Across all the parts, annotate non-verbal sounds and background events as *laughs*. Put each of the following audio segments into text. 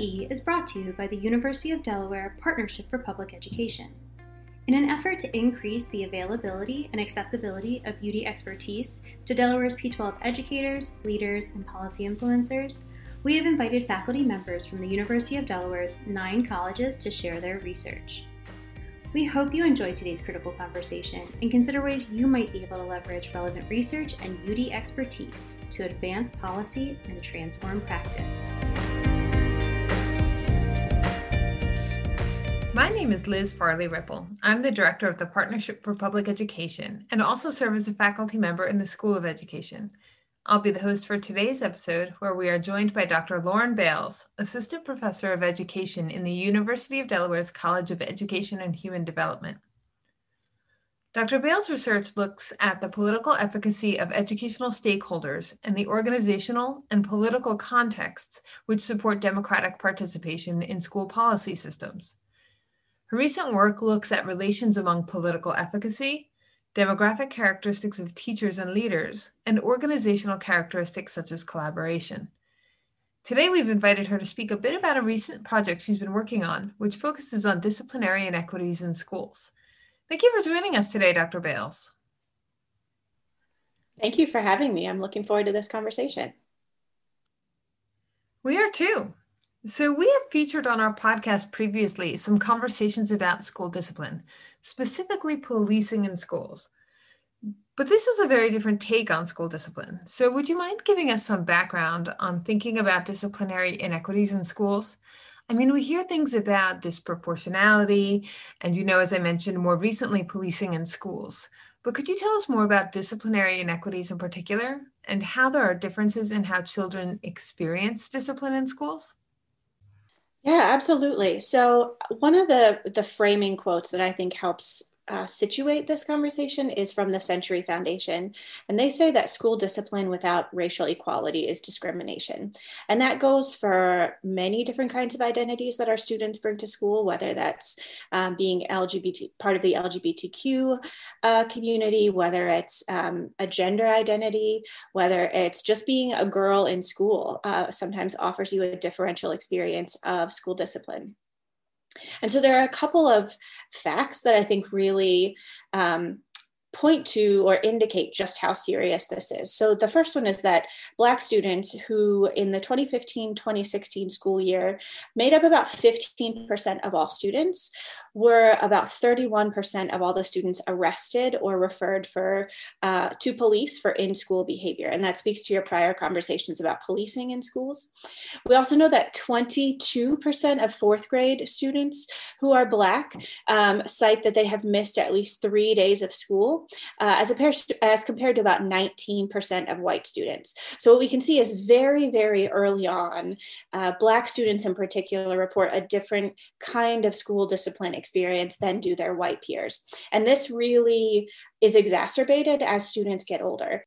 E is brought to you by the University of Delaware Partnership for Public Education. In an effort to increase the availability and accessibility of UD expertise to Delaware's P 12 educators, leaders, and policy influencers, we have invited faculty members from the University of Delaware's nine colleges to share their research. We hope you enjoyed today's critical conversation and consider ways you might be able to leverage relevant research and UD expertise to advance policy and transform practice. My name is Liz Farley Ripple. I'm the director of the Partnership for Public Education and also serve as a faculty member in the School of Education. I'll be the host for today's episode, where we are joined by Dr. Lauren Bailes, Assistant Professor of Education in the University of Delaware's College of Education and Human Development. Dr. Bailes' research looks at the political efficacy of educational stakeholders and the organizational and political contexts which support democratic participation in school policy systems. Her recent work looks at relations among political efficacy, demographic characteristics of teachers and leaders, and organizational characteristics such as collaboration. Today, we've invited her to speak a bit about a recent project she's been working on, which focuses on disciplinary inequities in schools. Thank you for joining us today, Dr. Bailes. Thank you for having me. I'm looking forward to this conversation. We are too. So, we have featured on our podcast previously some conversations about school discipline, specifically policing in schools. But this is a very different take on school discipline. So, would you mind giving us some background on thinking about disciplinary inequities in schools? I mean, we hear things about disproportionality, and you know, as I mentioned more recently, policing in schools. But could you tell us more about disciplinary inequities in particular and how there are differences in how children experience discipline in schools? Yeah, absolutely. So one of the the framing quotes that I think helps uh, situate this conversation is from the Century Foundation. And they say that school discipline without racial equality is discrimination. And that goes for many different kinds of identities that our students bring to school, whether that's um, being LGBT, part of the LGBTQ uh, community, whether it's um, a gender identity, whether it's just being a girl in school, uh, sometimes offers you a differential experience of school discipline. And so there are a couple of facts that I think really um, point to or indicate just how serious this is. So the first one is that Black students who in the 2015-2016 school year made up about 15% of all students were about 31% of all the students arrested or referred for uh, to police for in-school behavior. And that speaks to your prior conversations about policing in schools. We also know that 22% of fourth grade students who are Black um, cite that they have missed at least three days of school uh, as, a, as compared to about 19% of white students. So what we can see is very, very early on, uh, Black students in particular report a different kind of school discipline experience than do their white peers. And this really is exacerbated as students get older.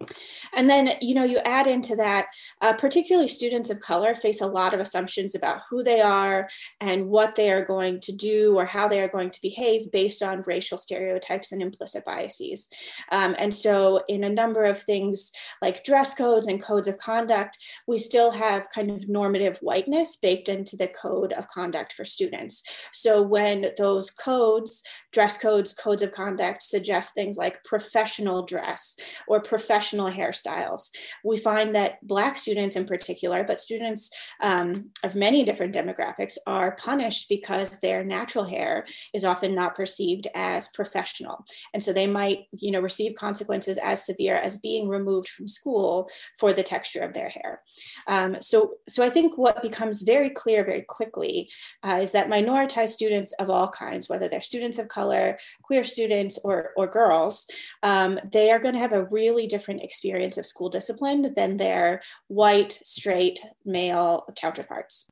And then, you know, you add into that, uh, particularly students of color face a lot of assumptions about who they are and what they are going to do or how they are going to behave based on racial stereotypes and implicit biases. Um, and so, in a number of things like dress codes and codes of conduct, we still have kind of normative whiteness baked into the code of conduct for students. So, when those codes, dress codes, codes of conduct suggest things like professional dress or professional hairstyles. We find that Black students in particular, but students um, of many different demographics, are punished because their natural hair is often not perceived as professional. And so they might, you know, receive consequences as severe as being removed from school for the texture of their hair. Um, so, so I think what becomes very clear very quickly uh, is that minoritized students of all kinds, whether they're students of color, queer students, or, or girls, um, they are going to have a really different experience of school discipline than their white, straight, male counterparts.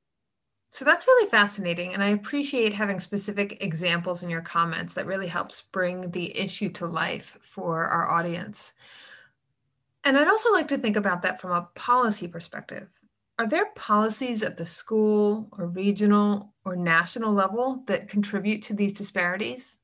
So that's really fascinating. And I appreciate having specific examples in your comments that really helps bring the issue to life for our audience. And I'd also like to think about that from a policy perspective. Are there policies at the school or regional or national level that contribute to these disparities?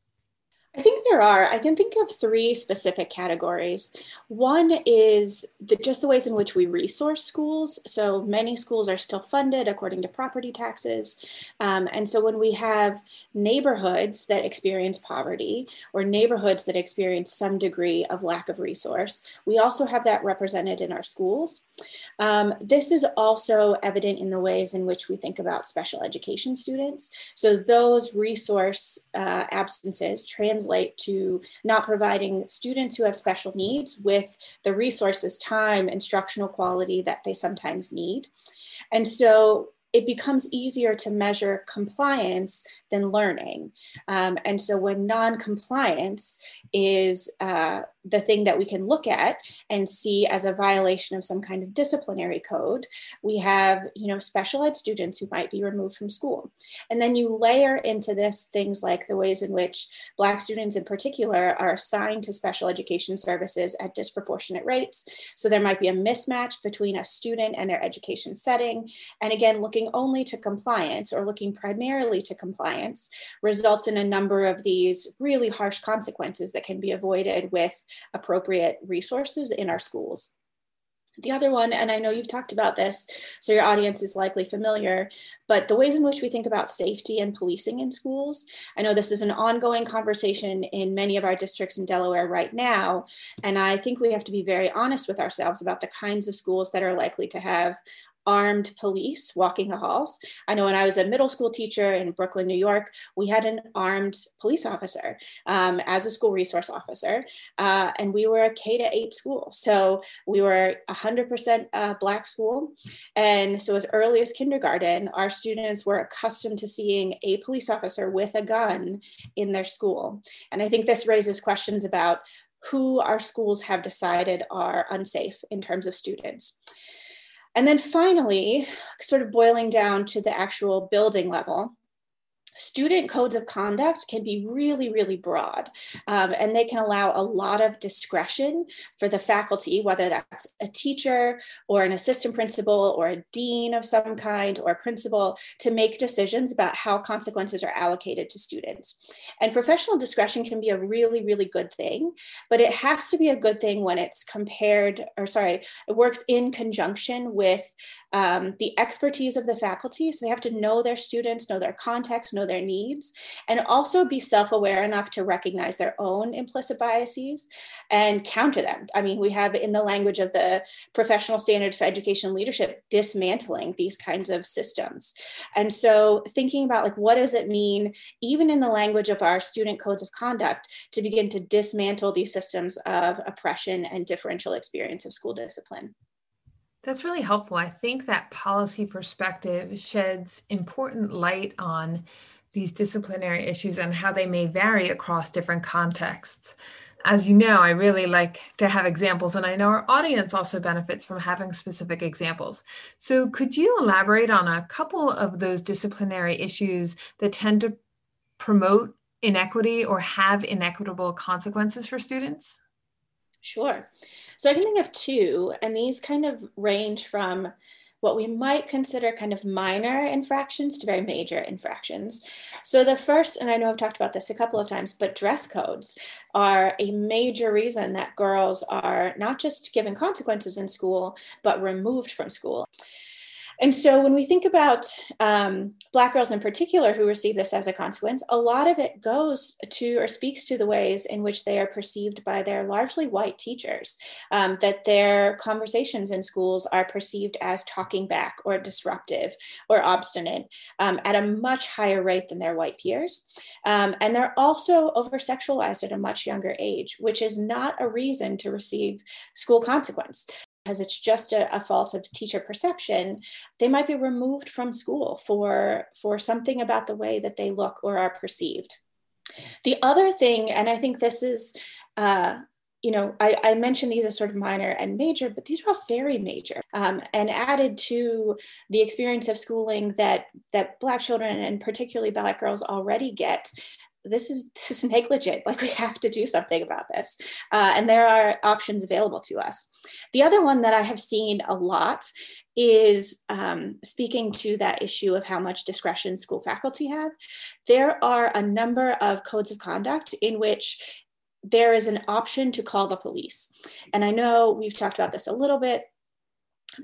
I think there are. I can think of three specific categories. One is the, just the ways in which we resource schools. So many schools are still funded according to property taxes. Um, and so when we have neighborhoods that experience poverty or neighborhoods that experience some degree of lack of resource, we also have that represented in our schools. Um, this is also evident in the ways in which we think about special education students. So those resource uh, absences translate translate to not providing students who have special needs with the resources, time, instructional quality that they sometimes need. And so it becomes easier to measure compliance than learning. Um, and so when non-compliance is uh, the thing that we can look at and see as a violation of some kind of disciplinary code, we have, you know, special ed students who might be removed from school. And then you layer into this things like the ways in which Black students in particular are assigned to special education services at disproportionate rates. So there might be a mismatch between a student and their education setting. And again, looking only to compliance or looking primarily to compliance results in a number of these really harsh consequences that can be avoided with appropriate resources in our schools. The other one, and I know you've talked about this, so your audience is likely familiar, but the ways in which we think about safety and policing in schools. I know this is an ongoing conversation in many of our districts in Delaware right now. And I think we have to be very honest with ourselves about the kinds of schools that are likely to have armed police walking the halls. I know when I was a middle school teacher in Brooklyn, New York, we had an armed police officer um, as a school resource officer, uh, and we were a K to eight school. So we were 100% uh, Black school. And so as early as kindergarten, our students were accustomed to seeing a police officer with a gun in their school. And I think this raises questions about who our schools have decided are unsafe in terms of students. And then finally, sort of boiling down to the actual building level, student codes of conduct can be really, really broad, um, and they can allow a lot of discretion for the faculty, whether that's a teacher or an assistant principal or a dean of some kind or a principal, to make decisions about how consequences are allocated to students. And professional discretion can be a really, really good thing, but it has to be a good thing when it's compared, or sorry, it works in conjunction with um, the expertise of the faculty. So they have to know their students, know their context, know their needs, and also be self aware enough to recognize their own implicit biases and counter them. I mean, we have in the language of the professional standards for education leadership dismantling these kinds of systems. And so thinking about like what does it mean, even in the language of our student codes of conduct, to begin to dismantle these systems of oppression and differential experience of school discipline. That's really helpful. I think that policy perspective sheds important light on these disciplinary issues and how they may vary across different contexts. As you know, I really like to have examples, and I know our audience also benefits from having specific examples. So, could you elaborate on a couple of those disciplinary issues that tend to promote inequity or have inequitable consequences for students? Sure. So I can think of two, and these kind of range from what we might consider kind of minor infractions to very major infractions. So the first, and I know I've talked about this a couple of times, but dress codes are a major reason that girls are not just given consequences in school, but removed from school. And so when we think about um, Black girls in particular who receive this as a consequence, a lot of it goes to or speaks to the ways in which they are perceived by their largely white teachers, um, that their conversations in schools are perceived as talking back or disruptive or obstinate um, at a much higher rate than their white peers. Um, and they're also over sexualized at a much younger age, which is not a reason to receive school consequence because it's just a, a fault of teacher perception, they might be removed from school for, for something about the way that they look or are perceived. The other thing, and I think this is, uh, you know, I, I, mentioned these as sort of minor and major, but these are all very major um, and added to the experience of schooling that that Black children and particularly Black girls already get this is this is *laughs* negligent. Like we have to do something about this. Uh, and there are options available to us. The other one that i have seen a lot is um, speaking to that issue of how much discretion school faculty have there are a number of codes of conduct in which there is an option to call the police. And i know we've talked about this a little bit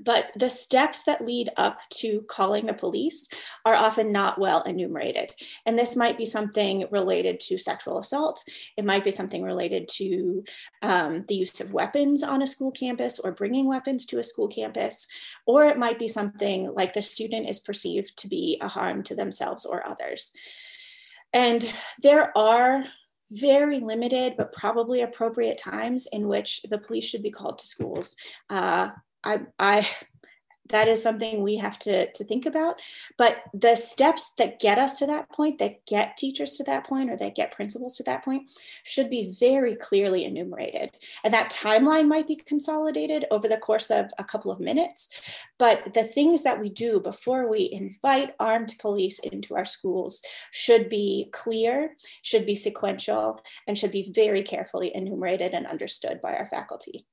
but the steps that lead up to calling the police are often not well enumerated. And this might be something related to sexual assault. It might be something related to um, the use of weapons on a school campus or bringing weapons to a school campus. Or it might be something like the student is perceived to be a harm to themselves or others. And there are very limited but probably appropriate times in which the police should be called to schools. Uh, I, I that is something we have to, to think about. But the steps that get us to that point, that get teachers to that point, or that get principals to that point, should be very clearly enumerated. And that timeline might be consolidated over the course of a couple of minutes. But the things that we do before we invite armed police into our schools should be clear, should be sequential, and should be very carefully enumerated and understood by our faculty.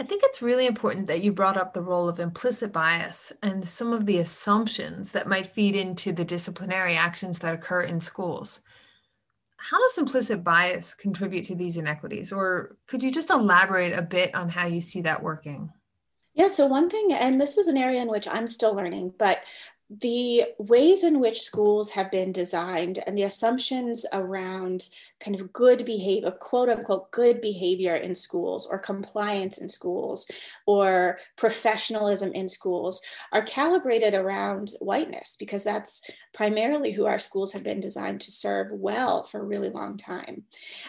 I think it's really important that you brought up the role of implicit bias and some of the assumptions that might feed into the disciplinary actions that occur in schools. How does implicit bias contribute to these inequities? Or could you just elaborate a bit on how you see that working? Yeah, so one thing, and this is an area in which I'm still learning, but the ways in which schools have been designed and the assumptions around kind of good behavior, quote unquote, good behavior in schools or compliance in schools or professionalism in schools are calibrated around whiteness because that's primarily who our schools have been designed to serve well for a really long time.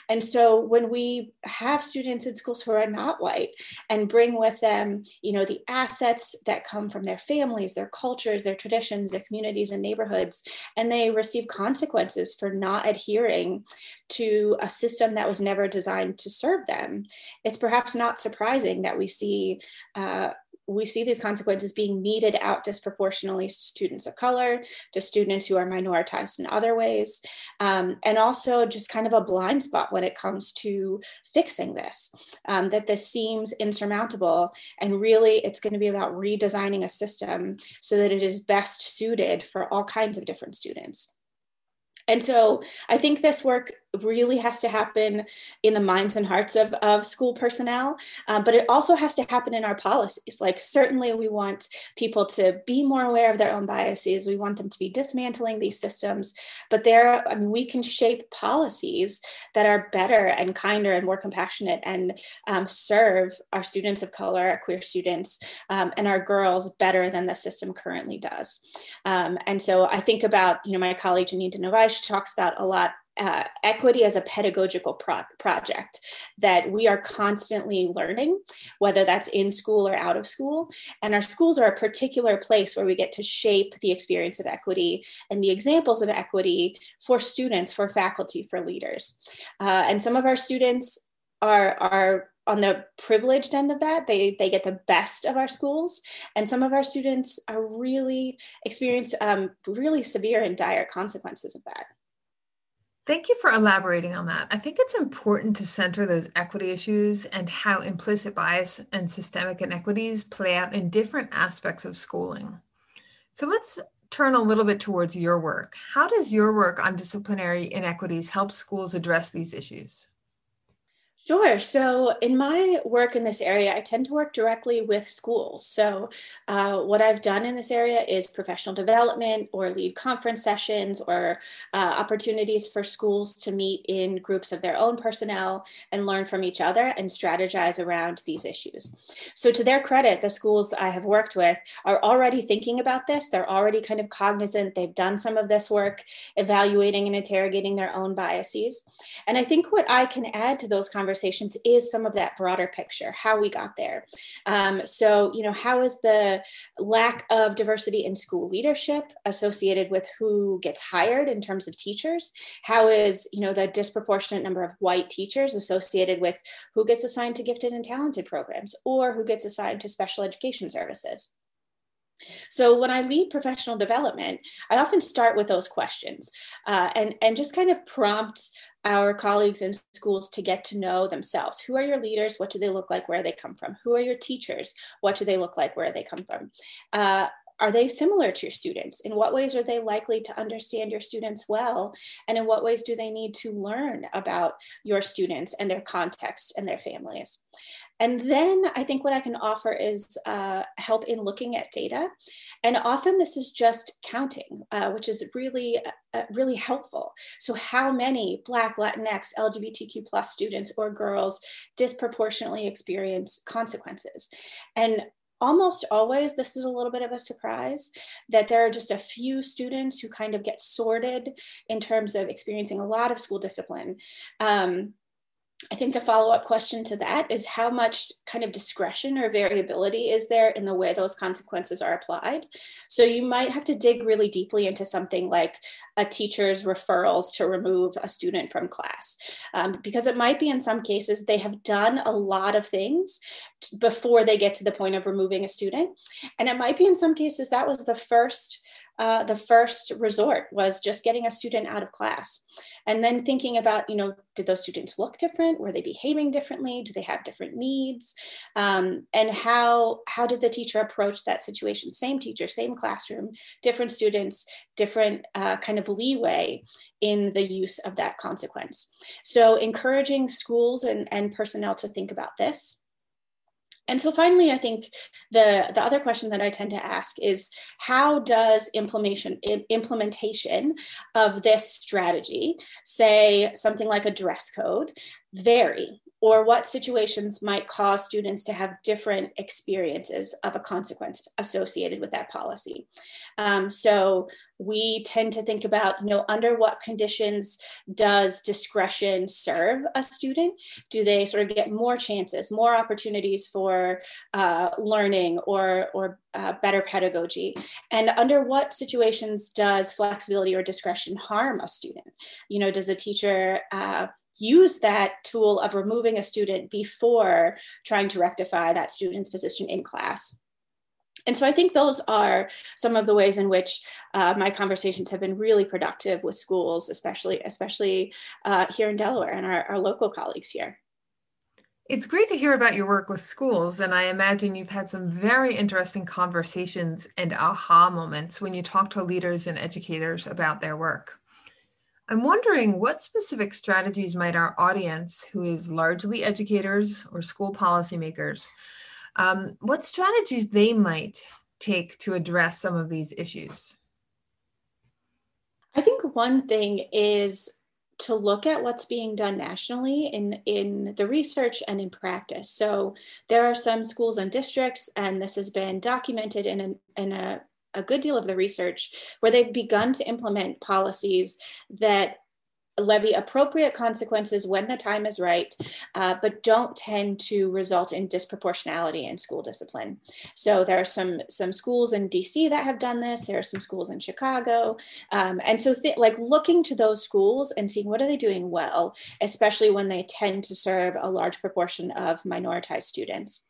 And so when we have students in schools who are not white and bring with them, you know, the assets that come from their families, their cultures, their traditions, their communities and neighborhoods, and they receive consequences for not adhering to a system that was never designed to serve them, it's perhaps not surprising that we see uh, we see these consequences being meted out disproportionately to students of color, to students who are minoritized in other ways, um, and also just kind of a blind spot when it comes to fixing this, um, that this seems insurmountable. And really, it's going to be about redesigning a system so that it is best suited for all kinds of different students. And so I think this work really has to happen in the minds and hearts of, of school personnel, uh, but it also has to happen in our policies. Like, certainly, we want people to be more aware of their own biases. We want them to be dismantling these systems, but there, I mean, we can shape policies that are better and kinder and more compassionate and um, serve our students of color, our queer students, um, and our girls better than the system currently does. Um, and so I think about, you know, my colleague Janine Denovai, she talks about a lot uh, equity as a pedagogical pro- project that we are constantly learning, whether that's in school or out of school. And our schools are a particular place where we get to shape the experience of equity and the examples of equity for students, for faculty, for leaders. Uh, and some of our students are, are on the privileged end of that they they get the best of our schools and some of our students are really experience um, really severe and dire consequences of that Thank you for elaborating on that. I think it's important to center those equity issues and how implicit bias and systemic inequities play out in different aspects of schooling. So let's turn a little bit towards your work. How does your work on disciplinary inequities help schools address these issues? Sure. So, in my work in this area, I tend to work directly with schools. So, uh, what I've done in this area is professional development or lead conference sessions or uh, opportunities for schools to meet in groups of their own personnel and learn from each other and strategize around these issues. So, to their credit, the schools I have worked with are already thinking about this. They're already kind of cognizant. They've done some of this work, evaluating and interrogating their own biases. And I think what I can add to those conversations conversations is some of that broader picture, how we got there. Um, so, you know, how is the lack of diversity in school leadership associated with who gets hired in terms of teachers? How is, you know, the disproportionate number of white teachers associated with who gets assigned to gifted and talented programs or who gets assigned to special education services? So when I lead professional development, I often start with those questions uh, and, and just kind of prompt our colleagues in schools to get to know themselves. Who are your leaders? What do they look like? Where they come from? Who are your teachers? What do they look like? Where they come from? Uh, are they similar to your students? In what ways are they likely to understand your students well? And in what ways do they need to learn about your students and their context and their families? And then I think what I can offer is uh, help in looking at data. And often this is just counting, uh, which is really, uh, really helpful. So how many Black, Latinx, LGBTQ plus students or girls disproportionately experience consequences? And almost always this is a little bit of a surprise that there are just a few students who kind of get sorted in terms of experiencing a lot of school discipline um, I think the follow up question to that is how much kind of discretion or variability is there in the way those consequences are applied? So you might have to dig really deeply into something like a teacher's referrals to remove a student from class, um, because it might be in some cases they have done a lot of things before they get to the point of removing a student. And it might be in some cases that was the first uh, the first resort was just getting a student out of class. And then thinking about you know did those students look different? Were they behaving differently? Do they have different needs? Um, and how how did the teacher approach that situation? Same teacher same classroom different students different uh, kind of leeway in the use of that consequence. So encouraging schools and, and personnel to think about this and so finally, I think the, the other question that I tend to ask is how does implementation, implementation of this strategy, say something like a dress code, vary? Or what situations might cause students to have different experiences of a consequence associated with that policy? Um, so we tend to think about, you know, under what conditions does discretion serve a student? Do they sort of get more chances, more opportunities for uh, learning or, or uh, better pedagogy? And under what situations does flexibility or discretion harm a student? You know, does a teacher uh, use that tool of removing a student before trying to rectify that student's position in class? And so I think those are some of the ways in which uh, my conversations have been really productive with schools, especially especially uh, here in Delaware and our, our local colleagues here. It's great to hear about your work with schools, and I imagine you've had some very interesting conversations and aha moments when you talk to leaders and educators about their work. I'm wondering what specific strategies might our audience, who is largely educators or school policymakers, um, what strategies they might take to address some of these issues? I think one thing is to look at what's being done nationally in, in the research and in practice. So there are some schools and districts, and this has been documented in, a, in a, a good deal of the research, where they've begun to implement policies that levy appropriate consequences when the time is right, uh, but don't tend to result in disproportionality in school discipline. So there are some some schools in DC that have done this. There are some schools in Chicago, um, and so th- like looking to those schools and seeing what are they doing well, especially when they tend to serve a large proportion of minoritized students.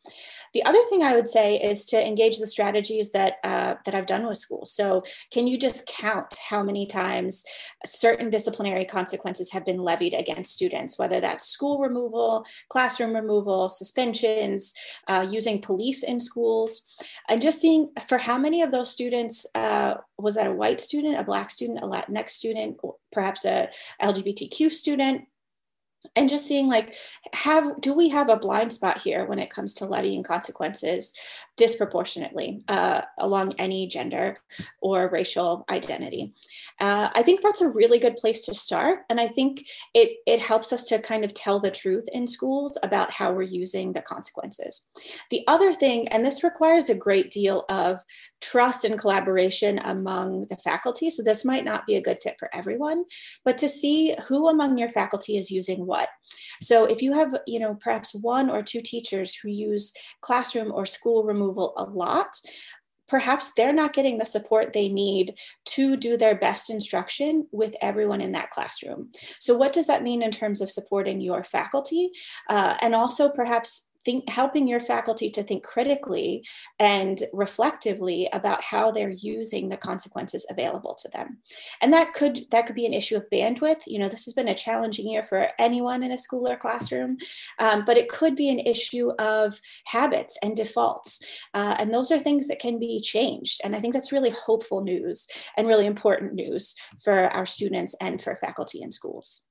The other thing I would say is to engage the strategies that uh, that I've done with schools. So can you just count how many times certain disciplinary consequences have been levied against students, whether that's school removal, classroom removal, suspensions, uh, using police in schools, and just seeing for how many of those students uh, was that a white student, a black student, a Latinx student, perhaps a LGBTQ student? And just seeing like have do we have a blind spot here when it comes to levying consequences disproportionately uh, along any gender or racial identity uh, i think that's a really good place to start and i think it it helps us to kind of tell the truth in schools about how we're using the consequences the other thing and this requires a great deal of trust and collaboration among the faculty so this might not be a good fit for everyone but to see who among your faculty is using what. So if you have, you know, perhaps one or two teachers who use classroom or school removal a lot, perhaps they're not getting the support they need to do their best instruction with everyone in that classroom. So, what does that mean in terms of supporting your faculty? Uh, and also, perhaps think helping your faculty to think critically and reflectively about how they're using the consequences available to them. And that could that could be an issue of bandwidth. You know this has been a challenging year for anyone in a school or classroom um, but it could be an issue of habits and defaults. Uh, and those are things that can be changed. And i think that's really hopeful news and really important news for our students and for faculty in schools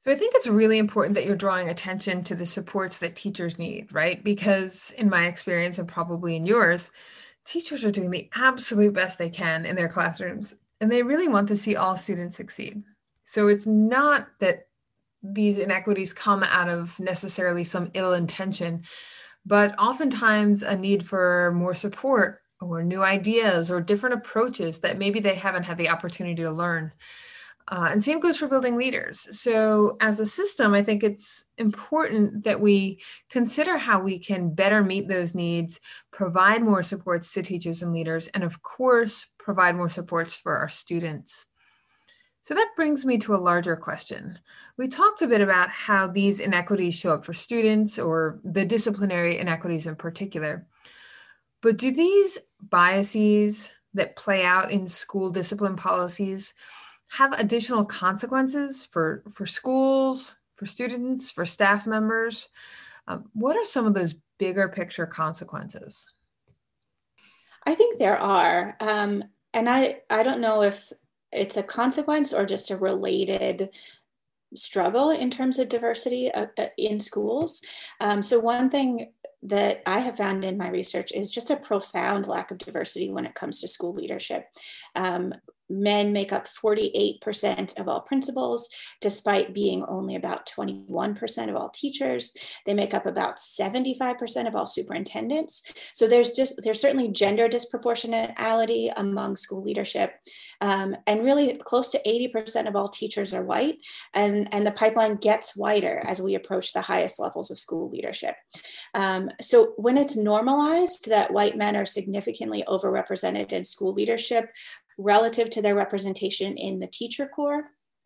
so I think it's really important that you're drawing attention to the supports that teachers need, right? Because in my experience and probably in yours, teachers are doing the absolute best they can in their classrooms and they really want to see all students succeed. So it's not that these inequities come out of necessarily some ill intention, but oftentimes a need for more support or new ideas or different approaches that maybe they haven't had the opportunity to learn. Uh, and same goes for building leaders. So, as a system, I think it's important that we consider how we can better meet those needs, provide more supports to teachers and leaders, and of course, provide more supports for our students. So, that brings me to a larger question. We talked a bit about how these inequities show up for students or the disciplinary inequities in particular. But do these biases that play out in school discipline policies? Have additional consequences for for schools for students for staff members. Um, what are some of those bigger picture consequences? I think there are um, and i i don't know if it's a consequence or just a related struggle in terms of diversity uh, uh in schools. Um, so one thing that I have found in my research is just a profound lack of diversity when it comes to school leadership. Um, men make up 48% of all principals, despite being only about 21% of all teachers. They make up about 75% of all superintendents. So there's just there's certainly gender disproportionality among school leadership, um, and really close to 80% of all teachers are white, and and the pipeline gets wider as we approach the highest levels of school leadership. Um, so when it's normalized that white men are significantly overrepresented in school leadership, relative to their representation in the teacher corps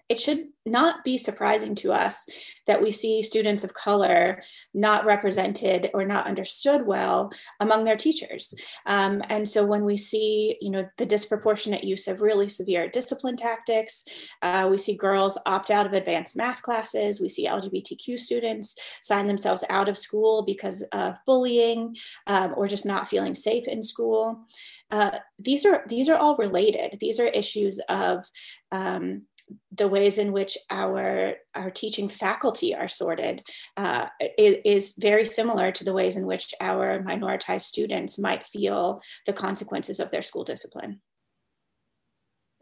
it should not be surprising to us that we see students of color not represented or not understood well among their teachers. Um, and so when we see, you know, the disproportionate use of really severe discipline tactics, uh, we see girls opt out of advanced math classes, we see LGBTQ students sign themselves out of school because of bullying um, or just not feeling safe in school. Uh, these are these are all related. These are issues of um, the ways in which our our teaching faculty are sorted uh, is very similar to the ways in which our minoritized students might feel the consequences of their school discipline.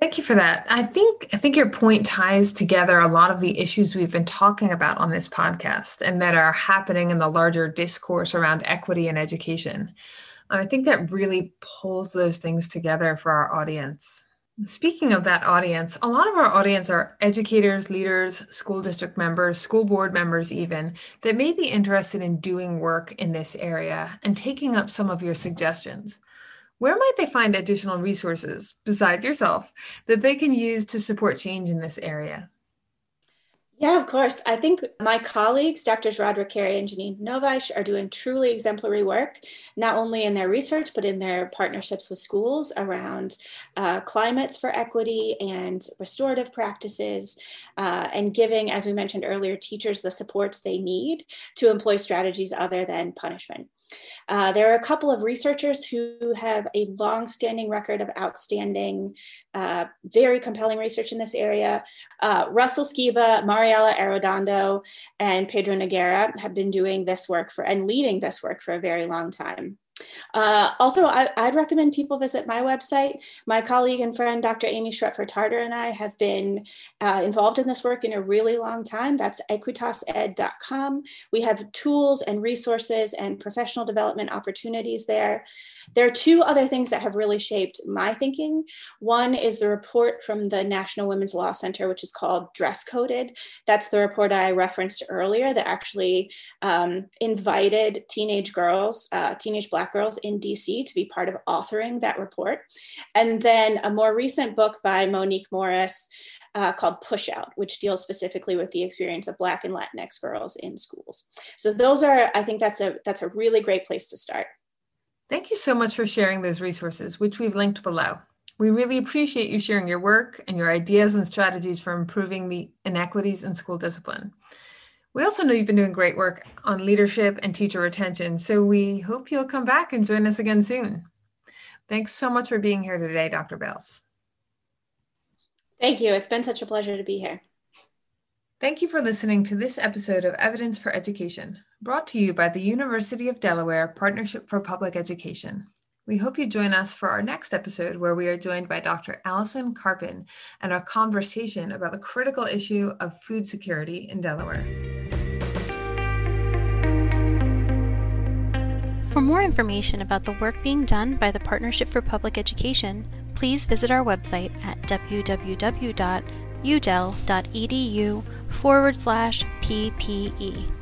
Thank you for that. I think I think your point ties together a lot of the issues we've been talking about on this podcast and that are happening in the larger discourse around equity and education. I think that really pulls those things together for our audience. Speaking of that audience, a lot of our audience are educators, leaders, school district members, school board members, even that may be interested in doing work in this area and taking up some of your suggestions. Where might they find additional resources besides yourself that they can use to support change in this area? Yeah, of course. I think my colleagues, Drs. Roderick Carey and Janine Novice, are doing truly exemplary work, not only in their research, but in their partnerships with schools around uh, climates for equity and restorative practices, uh, and giving, as we mentioned earlier, teachers the supports they need to employ strategies other than punishment. Uh, there are a couple of researchers who have a long-standing record of outstanding, uh, very compelling research in this area. Uh, Russell Skiba, Mariella Arredondo, and Pedro Noguera have been doing this work for and leading this work for a very long time. Uh, also, I, would recommend people visit my website. My colleague and friend, Dr. Amy Schretfer Tarter, and I have been uh, involved in this work in a really long time. That's equitased.com. We have tools and resources and professional development opportunities there. There are two other things that have really shaped my thinking. One is the report from the National Women's Law Center, which is called Dress Coded. That's the report I referenced earlier that actually um, invited teenage girls, uh, teenage Girls in DC to be part of authoring that report. And then a more recent book by Monique Morris uh, called Pushout, which deals specifically with the experience of Black and Latinx girls in schools. So those are, I think that's a that's a really great place to start. Thank you so much for sharing those resources, which we've linked below. We really appreciate you sharing your work and your ideas and strategies for improving the inequities in school discipline. We also know you've been doing great work on leadership and teacher retention, so we hope you'll come back and join us again soon. Thanks so much for being here today, Dr. Bailes. Thank you. It's been such a pleasure to be here. Thank you for listening to this episode of Evidence for Education, brought to you by the University of Delaware Partnership for Public Education. We hope you join us for our next episode, where we are joined by Dr. Allison Karpyn and our conversation about the critical issue of food security in Delaware. For more information about the work being done by the Partnership for Public Education, please visit our website at www.udel.edu forward slash PPE.